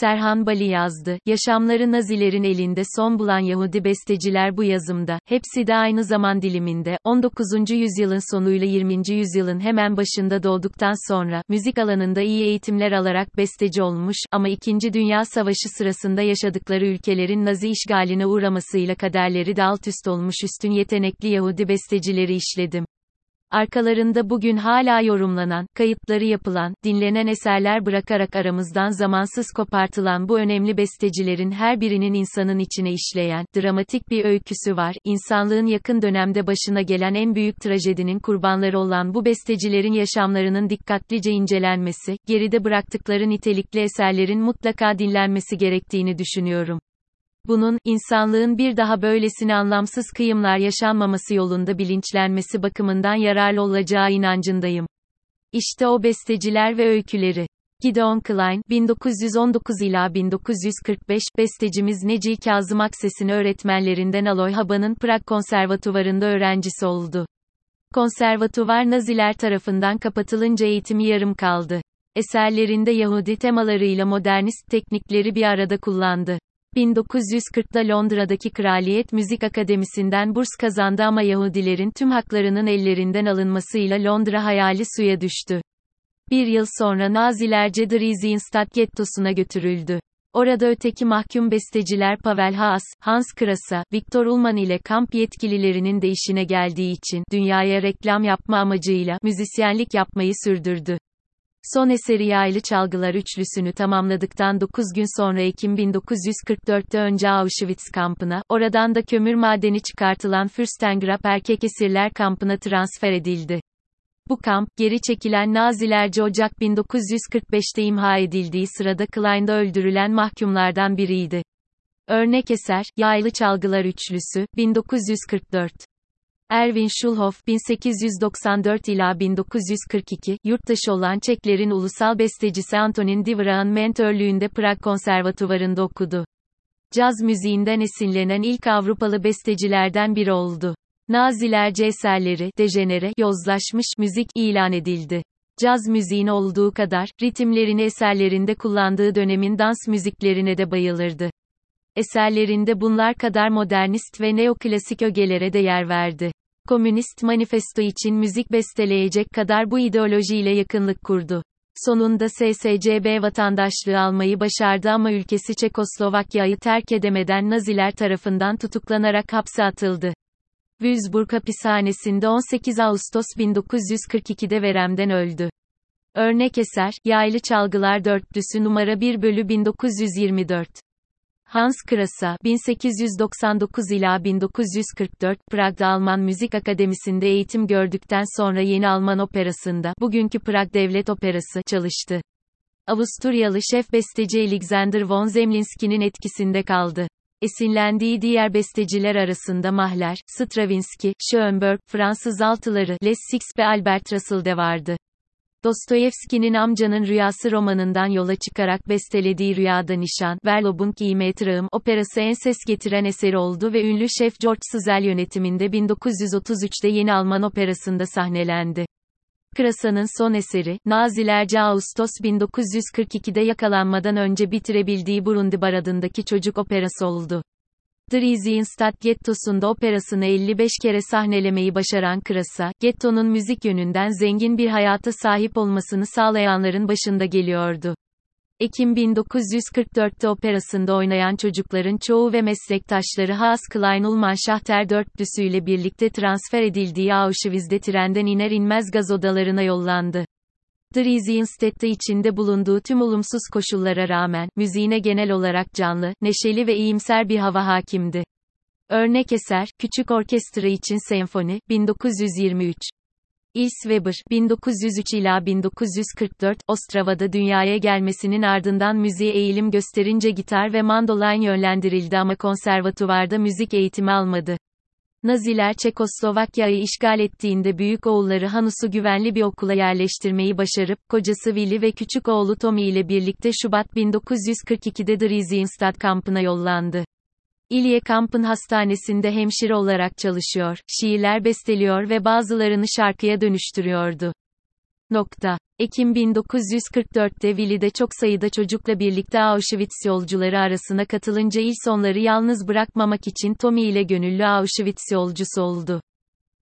Serhan Bali yazdı. Yaşamları Nazilerin elinde son bulan Yahudi besteciler bu yazımda, hepsi de aynı zaman diliminde, 19. yüzyılın sonuyla 20. yüzyılın hemen başında doğduktan sonra, müzik alanında iyi eğitimler alarak besteci olmuş, ama 2. Dünya Savaşı sırasında yaşadıkları ülkelerin Nazi işgaline uğramasıyla kaderleri de alt üst olmuş üstün yetenekli Yahudi bestecileri işledim. Arkalarında bugün hala yorumlanan, kayıtları yapılan, dinlenen eserler bırakarak aramızdan zamansız kopartılan bu önemli bestecilerin her birinin insanın içine işleyen, dramatik bir öyküsü var. İnsanlığın yakın dönemde başına gelen en büyük trajedinin kurbanları olan bu bestecilerin yaşamlarının dikkatlice incelenmesi, geride bıraktıkları nitelikli eserlerin mutlaka dinlenmesi gerektiğini düşünüyorum. Bunun, insanlığın bir daha böylesine anlamsız kıyımlar yaşanmaması yolunda bilinçlenmesi bakımından yararlı olacağı inancındayım. İşte o besteciler ve öyküleri. Gideon Klein, 1919 ila 1945, bestecimiz Neci Kazım Akses'in öğretmenlerinden Aloy Haba'nın Prag Konservatuvarı'nda öğrencisi oldu. Konservatuvar Naziler tarafından kapatılınca eğitimi yarım kaldı. Eserlerinde Yahudi temalarıyla modernist teknikleri bir arada kullandı. 1940'da Londra'daki Kraliyet Müzik Akademisi'nden burs kazandı ama Yahudilerin tüm haklarının ellerinden alınmasıyla Londra hayali suya düştü. Bir yıl sonra Nazilerce Dresdenstadt gettosuna götürüldü. Orada öteki mahkum besteciler Pavel Haas, Hans Krasa, Viktor Ullmann ile kamp yetkililerinin de işine geldiği için dünyaya reklam yapma amacıyla müzisyenlik yapmayı sürdürdü. Son eseri Yaylı Çalgılar üçlüsünü tamamladıktan 9 gün sonra Ekim 1944'te önce Auschwitz kampına, oradan da kömür madeni çıkartılan Fürstengrab erkek esirler kampına transfer edildi. Bu kamp, geri çekilen Nazilerce Ocak 1945'te imha edildiği sırada Klein'de öldürülen mahkumlardan biriydi. Örnek eser, Yaylı Çalgılar Üçlüsü, 1944. Erwin Schulhoff 1894 ila 1942 yurttaşı olan Çeklerin ulusal bestecisi Antonin Dvorak'ın mentörlüğünde Prag Konservatuvarı'nda okudu. Caz müziğinden esinlenen ilk Avrupalı bestecilerden biri oldu. Nazilerce eserleri, dejenere, yozlaşmış müzik ilan edildi. Caz müziğin olduğu kadar, ritimlerini eserlerinde kullandığı dönemin dans müziklerine de bayılırdı. Eserlerinde bunlar kadar modernist ve neoklasik ögelere de yer verdi. Komünist manifesto için müzik besteleyecek kadar bu ideolojiyle yakınlık kurdu. Sonunda SSCB vatandaşlığı almayı başardı ama ülkesi Çekoslovakya'yı terk edemeden Naziler tarafından tutuklanarak hapse atıldı. Würzburg hapishanesinde 18 Ağustos 1942'de veremden öldü. Örnek eser, Yaylı Çalgılar Dörtlüsü numara 1 bölü 1924. Hans Krasa, 1899 ila 1944, Prag'da Alman Müzik Akademisi'nde eğitim gördükten sonra Yeni Alman Operası'nda, bugünkü Prag Devlet Operası, çalıştı. Avusturyalı şef besteci Alexander von Zemlinsky'nin etkisinde kaldı. Esinlendiği diğer besteciler arasında Mahler, Stravinsky, Schoenberg, Fransız altıları, Les Six ve Albert Russell de vardı. Dostoyevski'nin Amcanın Rüyası romanından yola çıkarak bestelediği Rüyada Nişan, Verlob'un Giyime Tırağım operası en ses getiren eseri oldu ve ünlü şef George Süzel yönetiminde 1933'te Yeni Alman Operası'nda sahnelendi. Krasa'nın son eseri, Nazilerce Ağustos 1942'de yakalanmadan önce bitirebildiği Burundi Baradı'ndaki çocuk operası oldu. Dresdenstadt Gettosu'nda operasını 55 kere sahnelemeyi başaran Krasa, gettonun müzik yönünden zengin bir hayata sahip olmasını sağlayanların başında geliyordu. Ekim 1944'te operasında oynayan çocukların çoğu ve meslektaşları Haas Klein Ullman Schachter dörtlüsüyle birlikte transfer edildiği Auschwitz'de trenden iner inmez gaz odalarına yollandı. Dresdenstadt'ta içinde bulunduğu tüm olumsuz koşullara rağmen, müziğine genel olarak canlı, neşeli ve iyimser bir hava hakimdi. Örnek eser, Küçük Orkestra için Senfoni, 1923. İls Weber, 1903 ila 1944, Ostrava'da dünyaya gelmesinin ardından müziğe eğilim gösterince gitar ve mandolin yönlendirildi ama konservatuvarda müzik eğitimi almadı. Naziler Çekoslovakya'yı işgal ettiğinde büyük oğulları Hanus'u güvenli bir okula yerleştirmeyi başarıp, kocası Willy ve küçük oğlu Tommy ile birlikte Şubat 1942'de Dresdenstadt kampına yollandı. İlye kampın hastanesinde hemşire olarak çalışıyor, şiirler besteliyor ve bazılarını şarkıya dönüştürüyordu. Nokta. Ekim 1944'te Willy çok sayıda çocukla birlikte Auschwitz yolcuları arasına katılınca sonları yalnız bırakmamak için Tommy ile gönüllü Auschwitz yolcusu oldu.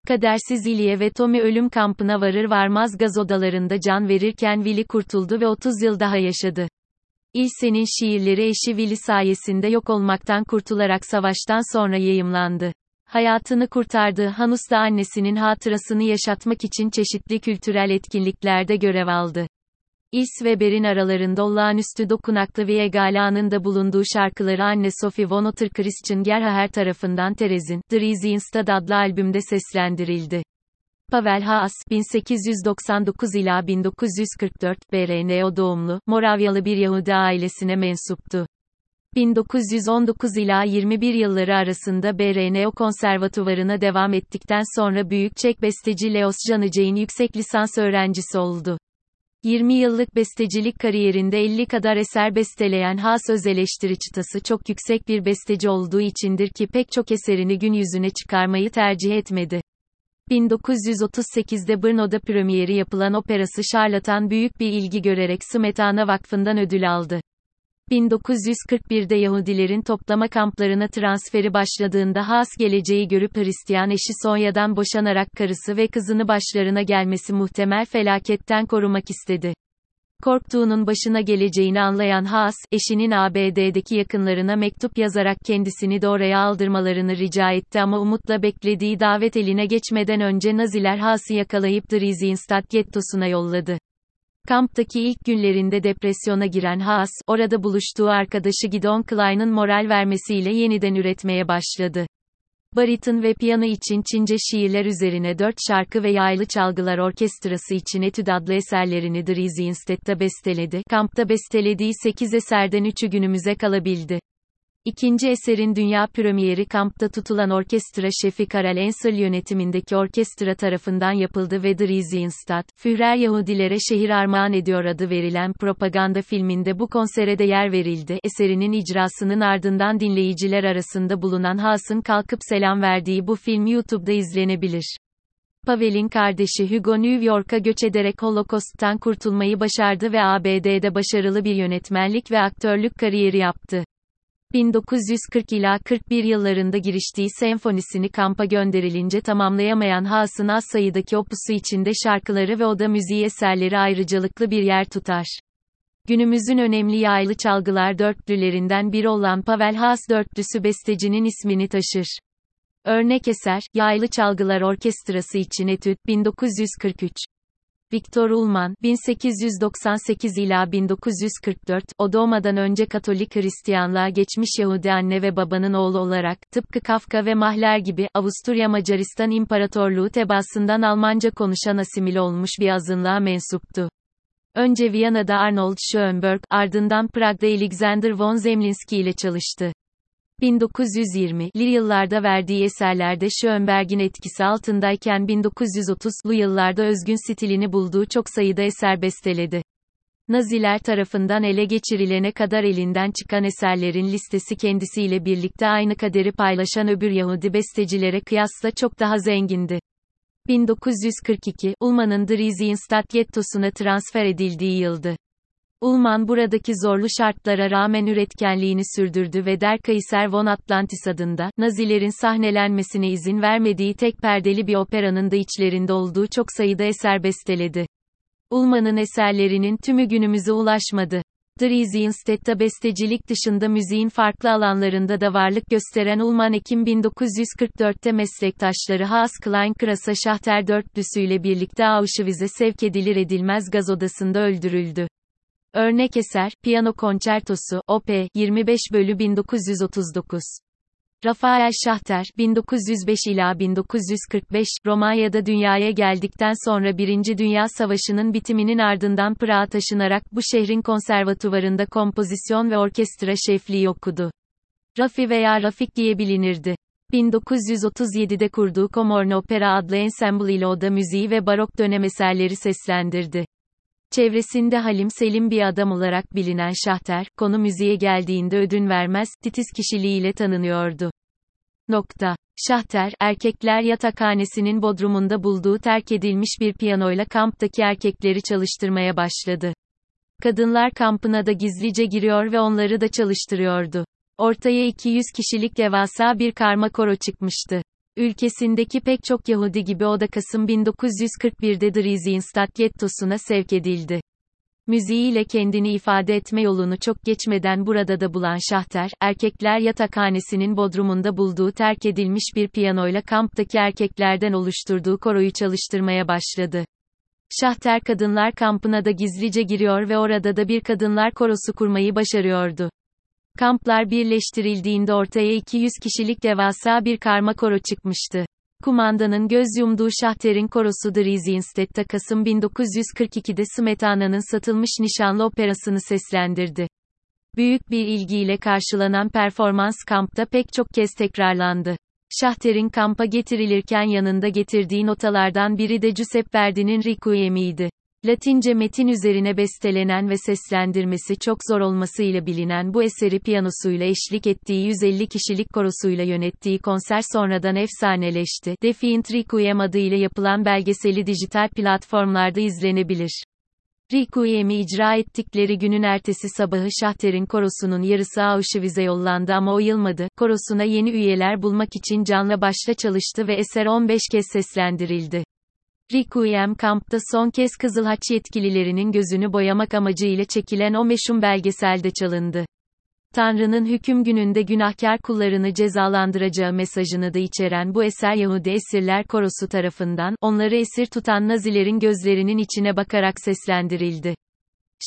Kadersiz Iliye ve Tommy ölüm kampına varır varmaz gaz odalarında can verirken Willy kurtuldu ve 30 yıl daha yaşadı. İlse'nin şiirleri eşi Willy sayesinde yok olmaktan kurtularak savaştan sonra yayımlandı. Hayatını kurtardığı Hanus da annesinin hatırasını yaşatmak için çeşitli kültürel etkinliklerde görev aldı. İls ve Ber'in aralarında olağanüstü dokunaklı ve egalanın da bulunduğu şarkıları anne Sophie von Otter Christian Gerhaher tarafından Terez'in, The Riesenstad adlı albümde seslendirildi. Pavel Haas, 1899 ila 1944, BRNO doğumlu, Moravyalı bir Yahudi ailesine mensuptu. 1919 ila 21 yılları arasında BRNO konservatuvarına devam ettikten sonra büyük Çek besteci Leos Janicek'in yüksek lisans öğrencisi oldu. 20 yıllık bestecilik kariyerinde 50 kadar eser besteleyen Haas öz eleştiri çıtası çok yüksek bir besteci olduğu içindir ki pek çok eserini gün yüzüne çıkarmayı tercih etmedi. 1938'de Brno'da premieri yapılan operası Şarlatan büyük bir ilgi görerek Smetana Vakfı'ndan ödül aldı. 1941'de Yahudilerin toplama kamplarına transferi başladığında Haas geleceği görüp Hristiyan eşi Sonya'dan boşanarak karısı ve kızını başlarına gelmesi muhtemel felaketten korumak istedi. Korktuğunun başına geleceğini anlayan Haas, eşinin ABD'deki yakınlarına mektup yazarak kendisini de oraya aldırmalarını rica etti ama umutla beklediği davet eline geçmeden önce Naziler Haas'ı yakalayıp Dresdenstadt gettosuna yolladı. Kamptaki ilk günlerinde depresyona giren Haas, orada buluştuğu arkadaşı Gidon Klein'ın moral vermesiyle yeniden üretmeye başladı. Bariton ve piyano için Çince şiirler üzerine dört şarkı ve yaylı çalgılar orkestrası için Etüd adlı eserlerini Dresdenstadt'ta besteledi. Kampta bestelediği sekiz eserden üçü günümüze kalabildi. İkinci eserin dünya premieri kampta tutulan orkestra şefi Karel Ensel yönetimindeki orkestra tarafından yapıldı ve Dresdenstadt, Führer Yahudilere şehir armağan ediyor adı verilen propaganda filminde bu konsere de yer verildi. Eserinin icrasının ardından dinleyiciler arasında bulunan Haas'ın kalkıp selam verdiği bu film YouTube'da izlenebilir. Pavel'in kardeşi Hugo New York'a göç ederek Holocaust'tan kurtulmayı başardı ve ABD'de başarılı bir yönetmenlik ve aktörlük kariyeri yaptı. 1940 ila 41 yıllarında giriştiği senfonisini kampa gönderilince tamamlayamayan Haas'ın az sayıdaki opusu içinde şarkıları ve oda müziği eserleri ayrıcalıklı bir yer tutar. Günümüzün önemli yaylı çalgılar dörtlülerinden biri olan Pavel Haas dörtlüsü bestecinin ismini taşır. Örnek eser, Yaylı Çalgılar Orkestrası için Etüt, 1943. Viktor Ullmann, 1898 ila 1944, o doğmadan önce Katolik Hristiyanlığa geçmiş Yahudi anne ve babanın oğlu olarak, tıpkı Kafka ve Mahler gibi, Avusturya Macaristan İmparatorluğu tebaasından Almanca konuşan asimil olmuş bir azınlığa mensuptu. Önce Viyana'da Arnold Schoenberg, ardından Prag'da Alexander von Zemlinsky ile çalıştı. 1920'li yıllarda verdiği eserlerde Schönberg'in etkisi altındayken 1930'lu yıllarda özgün stilini bulduğu çok sayıda eser besteledi. Naziler tarafından ele geçirilene kadar elinden çıkan eserlerin listesi kendisiyle birlikte aynı kaderi paylaşan öbür Yahudi bestecilere kıyasla çok daha zengindi. 1942, Ulman'ın Dresdenstadt gettosuna transfer edildiği yıldı. Ulman buradaki zorlu şartlara rağmen üretkenliğini sürdürdü ve Der Kaiser von Atlantis adında, Nazilerin sahnelenmesine izin vermediği tek perdeli bir operanın da içlerinde olduğu çok sayıda eser besteledi. Ulman'ın eserlerinin tümü günümüze ulaşmadı. Dresdenstadt'ta bestecilik dışında müziğin farklı alanlarında da varlık gösteren Ulman Ekim 1944'te meslektaşları Haas Klein Krasa Şahter dörtlüsüyle birlikte Auschwitz'e sevk edilir edilmez gaz odasında öldürüldü. Örnek eser, Piyano Konçertosu, Op. 25 bölü 1939. Rafael Şahter, 1905 ila 1945, Romanya'da dünyaya geldikten sonra Birinci Dünya Savaşı'nın bitiminin ardından Prag'a taşınarak bu şehrin konservatuvarında kompozisyon ve orkestra şefliği okudu. Rafi veya Rafik diye bilinirdi. 1937'de kurduğu Komorne Opera adlı ensemble ile oda müziği ve barok dönem eserleri seslendirdi. Çevresinde Halim Selim bir adam olarak bilinen Şahter, konu müziğe geldiğinde ödün vermez, titiz kişiliğiyle tanınıyordu. Nokta. Şahter, erkekler yatakhanesinin bodrumunda bulduğu terk edilmiş bir piyanoyla kamptaki erkekleri çalıştırmaya başladı. Kadınlar kampına da gizlice giriyor ve onları da çalıştırıyordu. Ortaya 200 kişilik devasa bir karma koro çıkmıştı. Ülkesindeki pek çok Yahudi gibi o da Kasım 1941'de Dresdenstadt gettosuna sevk edildi. Müziğiyle kendini ifade etme yolunu çok geçmeden burada da bulan Şahter, erkekler yatakhanesinin bodrumunda bulduğu terk edilmiş bir piyanoyla kamptaki erkeklerden oluşturduğu koroyu çalıştırmaya başladı. Şahter kadınlar kampına da gizlice giriyor ve orada da bir kadınlar korosu kurmayı başarıyordu. Kamplar birleştirildiğinde ortaya 200 kişilik devasa bir karma koro çıkmıştı. Kumandanın göz yumduğu Şahter'in korosu Dresdenstadt'ta Kasım 1942'de Smetana'nın satılmış nişanlı operasını seslendirdi. Büyük bir ilgiyle karşılanan performans kampta pek çok kez tekrarlandı. Şahter'in kampa getirilirken yanında getirdiği notalardan biri de Giuseppe Verdi'nin Requiem'iydi. Latince metin üzerine bestelenen ve seslendirmesi çok zor olmasıyla bilinen bu eseri piyanosuyla eşlik ettiği 150 kişilik korosuyla yönettiği konser sonradan efsaneleşti. Defiant Requiem adıyla yapılan belgeseli dijital platformlarda izlenebilir. Requiem'i icra ettikleri günün ertesi sabahı Şahter'in korosunun yarısı Auschwitz'e yollandı ama o yılmadı. Korosuna yeni üyeler bulmak için canla başla çalıştı ve eser 15 kez seslendirildi. Requiem kampta son kez Kızılhaç yetkililerinin gözünü boyamak amacıyla çekilen o meşhum belgeselde çalındı. Tanrı'nın hüküm gününde günahkar kullarını cezalandıracağı mesajını da içeren bu eser Yahudi Esirler Korosu tarafından, onları esir tutan Nazilerin gözlerinin içine bakarak seslendirildi.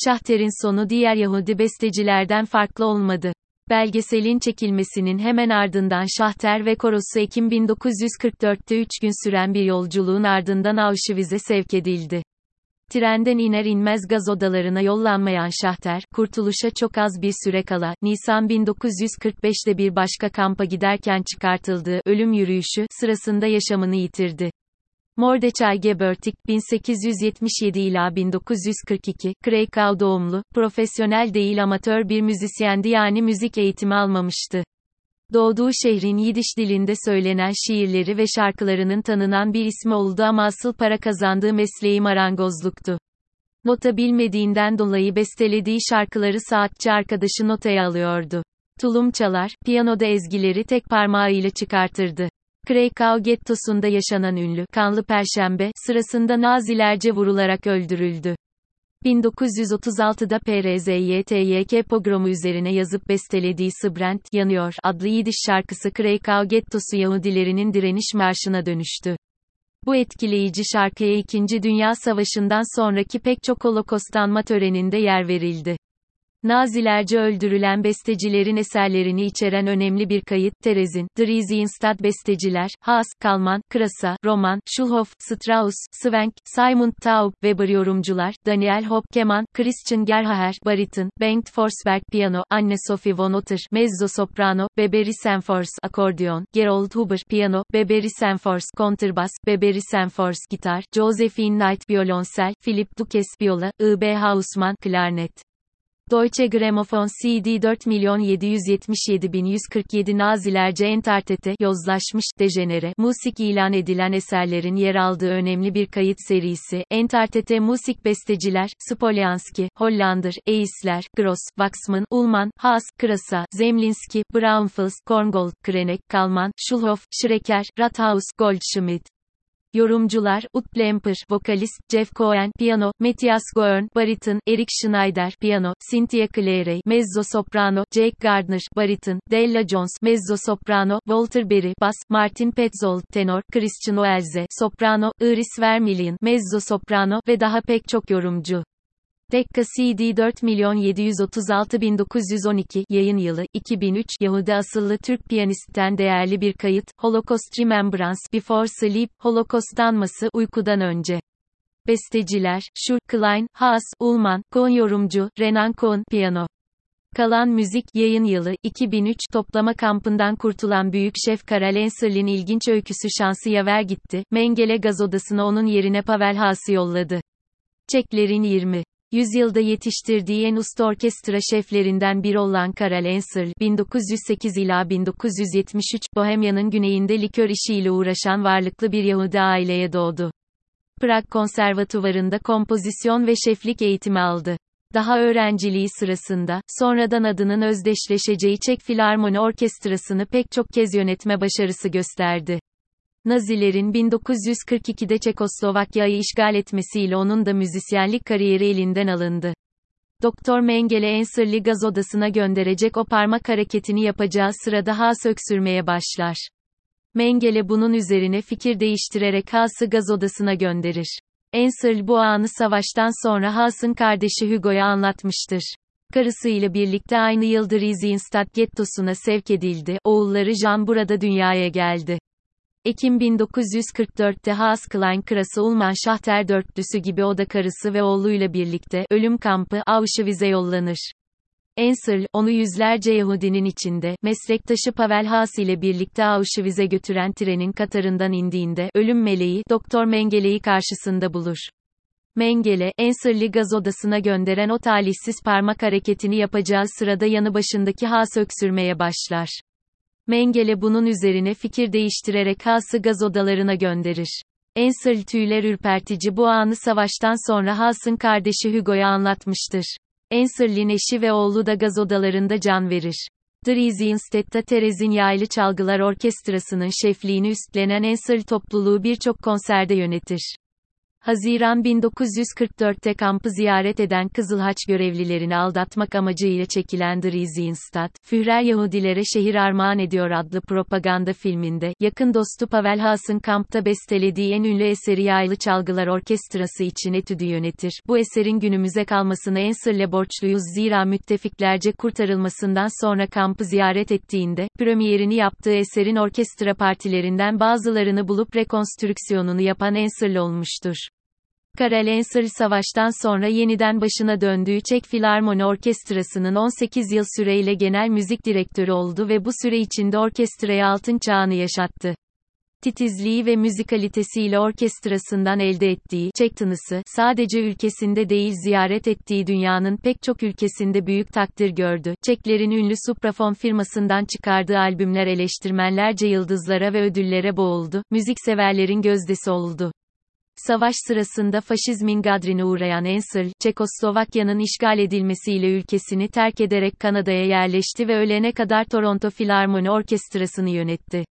Şahter'in sonu diğer Yahudi bestecilerden farklı olmadı. Belgeselin çekilmesinin hemen ardından Şahter ve korosu Ekim 1944'te 3 gün süren bir yolculuğun ardından Auschwitz'e sevk edildi. Trenden iner inmez gaz odalarına yollanmayan Şahter, kurtuluşa çok az bir süre kala, Nisan 1945'te bir başka kampa giderken çıkartıldığı ölüm yürüyüşü sırasında yaşamını yitirdi. Mordechai Gebertik, 1877 ila 1942, Krakow doğumlu, profesyonel değil amatör bir müzisyendi yani müzik eğitimi almamıştı. Doğduğu şehrin Yidiş dilinde söylenen şiirleri ve şarkılarının tanınan bir ismi oldu ama asıl para kazandığı mesleği marangozluktu. Nota bilmediğinden dolayı bestelediği şarkıları saatçi arkadaşı notaya alıyordu. Tulum çalar, piyanoda ezgileri tek parmağıyla çıkartırdı. Krakow gettosunda yaşanan ünlü, kanlı perşembe, sırasında Nazilerce vurularak öldürüldü. 1936'da PRZYTYK pogromu üzerine yazıp bestelediği Sbrent, Yanıyor adlı Yidiş şarkısı Krakow gettosu Yahudilerinin direniş marşına dönüştü. Bu etkileyici şarkıya 2. Dünya Savaşı'ndan sonraki pek çok holokostlanma töreninde yer verildi. Nazilerce öldürülen bestecilerin eserlerini içeren önemli bir kayıt, Terezin, Dresdenstadt besteciler, Haas, Kalman, Krasa, Roman, Schulhoff, Strauss, Swenk, Simon Taub, Weber yorumcular, Daniel Hopp, keman, Christian Gerhaher, bariton, Bengt Forsberg, piyano, Anne-Sophie von Otter, mezzo-soprano, Beberi Senfors, akordeon, Gerold Huber, piyano, Beberi Senfors, kontrbas, Beberi Senfors, gitar, Josephine Knight, violonsel, Philip Dukes, viola, I.B. Hausmann, klarnet. Deutsche Grammophon CD 4.777.147 Nazilerce entartete, yozlaşmış, dejenere, musik ilan edilen eserlerin yer aldığı önemli bir kayıt serisi, entartete musik besteciler, Spolyanski, Hollander, Eisler, Gross, Waxman, Ullman, Haas, Krasa, Zemlinski, Braunfels, Korngold, Krenek, Kalman, Schulhoff, Schrecker, Rathaus, Goldschmidt. Yorumcular, Ut Lemper, vokalist, Jeff Cohen, piyano, Matthias Goern, bariton, Eric Schneider, piyano, Cynthia Clary, mezzo soprano, Jake Gardner, bariton, Della Jones, mezzo soprano, Walter Berry, bas, Martin Petzold, tenor, Christian Oelze, soprano, Iris Vermilion, mezzo soprano ve daha pek çok yorumcu. Tekka CD 4.736.912 yayın yılı 2003 Yahudi asıllı Türk piyanistten değerli bir kayıt Holocaust Remembrance Before Sleep Holocaust'tanması uykudan önce. Besteciler Şur Klein, Haas, Ulman, Kohn yorumcu Renan Kohn piyano. Kalan müzik yayın yılı 2003 toplama kampından kurtulan büyük şef Karel Enserlin ilginç öyküsü şansı yaver gitti. Mengele gaz odasına onun yerine Pavel Haas'ı yolladı. Çeklerin 20 Yüzyılda yetiştirdiği en usta orkestra şeflerinden biri olan Karel Ensel, 1908 ila 1973, Bohemya'nın güneyinde likör işiyle uğraşan varlıklı bir Yahudi aileye doğdu. Prag Konservatuvarı'nda kompozisyon ve şeflik eğitimi aldı. Daha öğrenciliği sırasında, sonradan adının özdeşleşeceği Çek Filarmoni Orkestrası'nı pek çok kez yönetme başarısı gösterdi. Nazilerin 1942'de Çekoslovakya'yı işgal etmesiyle onun da müzisyenlik kariyeri elinden alındı. Doktor Mengele Enserli gaz odasına gönderecek o parmak hareketini yapacağı sırada Haas öksürmeye başlar. Mengele bunun üzerine fikir değiştirerek Haas'ı gaz odasına gönderir. Ensel bu anı savaştan sonra Haas'ın kardeşi Hugo'ya anlatmıştır. Karısıyla birlikte aynı yıldır Rizienstadt gettosuna sevk edildi, oğulları Jean burada dünyaya geldi. Ekim 1944'te Haas Klein Krası Ulman Şahter dörtlüsü gibi o da karısı ve oğluyla birlikte ölüm kampı Auschwitz'e yollanır. Ensel, onu yüzlerce Yahudinin içinde, meslektaşı Pavel Haas ile birlikte Auschwitz'e götüren trenin Katarından indiğinde, ölüm meleği, Doktor Mengele'yi karşısında bulur. Mengele, Ensel'i gaz odasına gönderen o talihsiz parmak hareketini yapacağı sırada yanı başındaki Haas öksürmeye başlar. Mengele bunun üzerine fikir değiştirerek Haas'ı gaz odalarına gönderir. Ensel tüyler ürpertici bu anı savaştan sonra Haas'ın kardeşi Hugo'ya anlatmıştır. Enserlin eşi ve oğlu da gaz odalarında can verir. Dresdenstedt'ta Terezin Yaylı Çalgılar Orkestrası'nın şefliğini üstlenen Ensel topluluğu birçok konserde yönetir. Haziran 1944'te kampı ziyaret eden Kızıl Haç görevlilerini aldatmak amacıyla çekilen Dresdenstadt, Führer Yahudilere şehir armağan ediyor adlı propaganda filminde, yakın dostu Pavel Haas'ın kampta bestelediği en ünlü eseri Yaylı Çalgılar Orkestrası için etüdü yönetir. Bu eserin günümüze kalmasını Enser'le borçluyuz zira müttefiklerce kurtarılmasından sonra kampı ziyaret ettiğinde, premierini yaptığı eserin orkestra partilerinden bazılarını bulup rekonstrüksiyonunu yapan Enser'le olmuştur. Karel Ensar savaştan sonra yeniden başına döndüğü Çek Filarmoni Orkestrası'nın 18 yıl süreyle genel müzik direktörü oldu ve bu süre içinde orkestraya altın çağını yaşattı. Titizliği ve müzikalitesiyle orkestrasından elde ettiği Çek tınısı, sadece ülkesinde değil ziyaret ettiği dünyanın pek çok ülkesinde büyük takdir gördü. Çeklerin ünlü Suprafon firmasından çıkardığı albümler eleştirmenlerce yıldızlara ve ödüllere boğuldu, müzikseverlerin gözdesi oldu. Savaş sırasında faşizmin gadrine uğrayan Ensel, Çekoslovakya'nın işgal edilmesiyle ülkesini terk ederek Kanada'ya yerleşti ve ölene kadar Toronto Filarmoni Orkestrası'nı yönetti.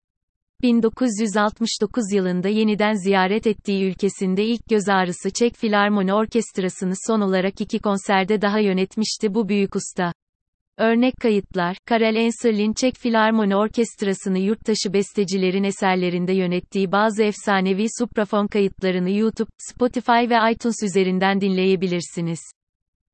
1969 yılında yeniden ziyaret ettiği ülkesinde ilk göz ağrısı Çek Filarmoni Orkestrası'nı son olarak iki konserde daha yönetmişti bu büyük usta. Örnek kayıtlar, Karel Enserlin Çek Filarmoni Orkestrası'nı yurttaşı bestecilerin eserlerinde yönettiği bazı efsanevi suprafon kayıtlarını YouTube, Spotify ve iTunes üzerinden dinleyebilirsiniz.